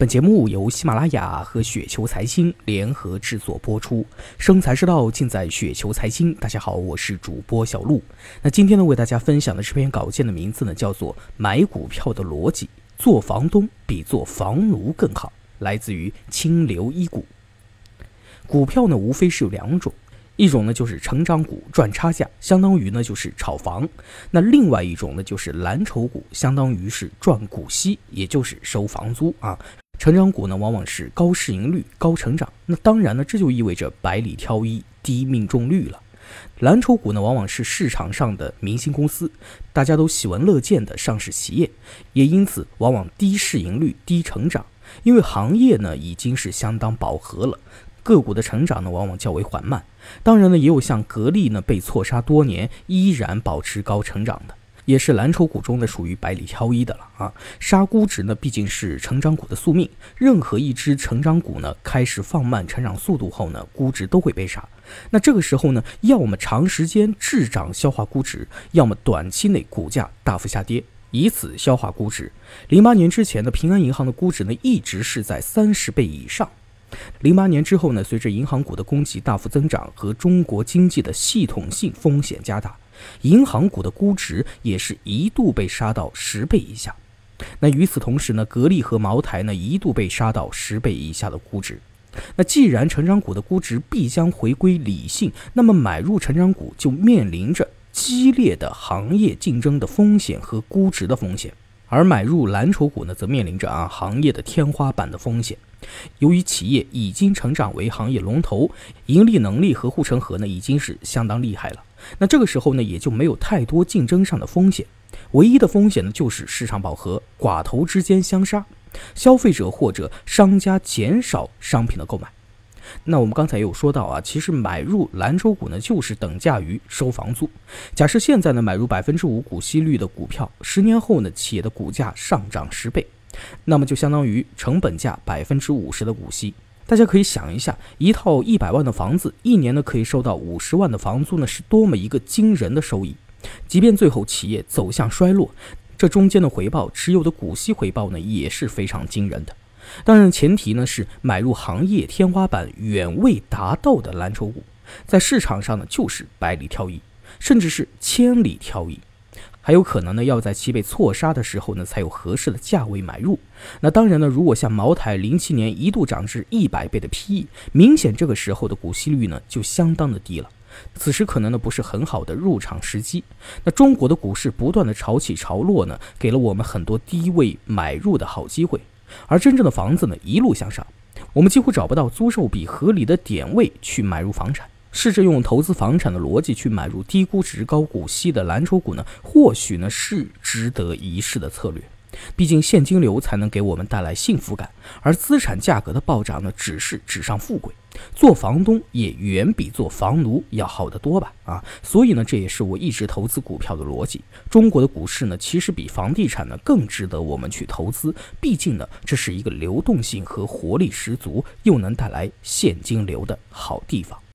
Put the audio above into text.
本节目由喜马拉雅和雪球财经联合制作播出，生财之道尽在雪球财经。大家好，我是主播小璐。那今天呢，为大家分享的这篇稿件的名字呢，叫做《买股票的逻辑：做房东比做房奴更好》，来自于清流一股。股票呢，无非是有两种。一种呢就是成长股赚差价，相当于呢就是炒房；那另外一种呢就是蓝筹股，相当于是赚股息，也就是收房租啊。成长股呢往往是高市盈率、高成长，那当然呢这就意味着百里挑一、低命中率了。蓝筹股呢往往是市场上的明星公司，大家都喜闻乐见的上市企业，也因此往往低市盈率、低成长，因为行业呢已经是相当饱和了。个股的成长呢，往往较为缓慢。当然呢，也有像格力呢，被错杀多年，依然保持高成长的，也是蓝筹股中的属于百里挑一的了啊。杀估值呢，毕竟是成长股的宿命。任何一只成长股呢，开始放慢成长速度后呢，估值都会被杀。那这个时候呢，要么长时间滞涨消化估值，要么短期内股价大幅下跌，以此消化估值。零八年之前的平安银行的估值呢，一直是在三十倍以上。零八年之后呢，随着银行股的供给大幅增长和中国经济的系统性风险加大，银行股的估值也是一度被杀到十倍以下。那与此同时呢，格力和茅台呢一度被杀到十倍以下的估值。那既然成长股的估值必将回归理性，那么买入成长股就面临着激烈的行业竞争的风险和估值的风险。而买入蓝筹股呢，则面临着啊行业的天花板的风险。由于企业已经成长为行业龙头，盈利能力和护城河呢已经是相当厉害了。那这个时候呢，也就没有太多竞争上的风险。唯一的风险呢，就是市场饱和，寡头之间相杀，消费者或者商家减少商品的购买。那我们刚才有说到啊，其实买入蓝筹股呢，就是等价于收房租。假设现在呢买入百分之五股息率的股票，十年后呢企业的股价上涨十倍，那么就相当于成本价百分之五十的股息。大家可以想一下，一套一百万的房子，一年呢可以收到五十万的房租呢，是多么一个惊人的收益。即便最后企业走向衰落，这中间的回报，持有的股息回报呢，也是非常惊人的。当然，前提呢是买入行业天花板远未达到的蓝筹股，在市场上呢就是百里挑一，甚至是千里挑一，还有可能呢要在其被错杀的时候呢才有合适的价位买入。那当然呢，如果像茅台零七年一度涨至一百倍的 PE，明显这个时候的股息率呢就相当的低了，此时可能呢不是很好的入场时机。那中国的股市不断的潮起潮落呢，给了我们很多低位买入的好机会。而真正的房子呢，一路向上，我们几乎找不到租售比合理的点位去买入房产。试着用投资房产的逻辑去买入低估值高股息的蓝筹股呢，或许呢是值得一试的策略。毕竟现金流才能给我们带来幸福感，而资产价格的暴涨呢，只是纸上富贵。做房东也远比做房奴要好得多吧？啊，所以呢，这也是我一直投资股票的逻辑。中国的股市呢，其实比房地产呢更值得我们去投资。毕竟呢，这是一个流动性和活力十足，又能带来现金流的好地方。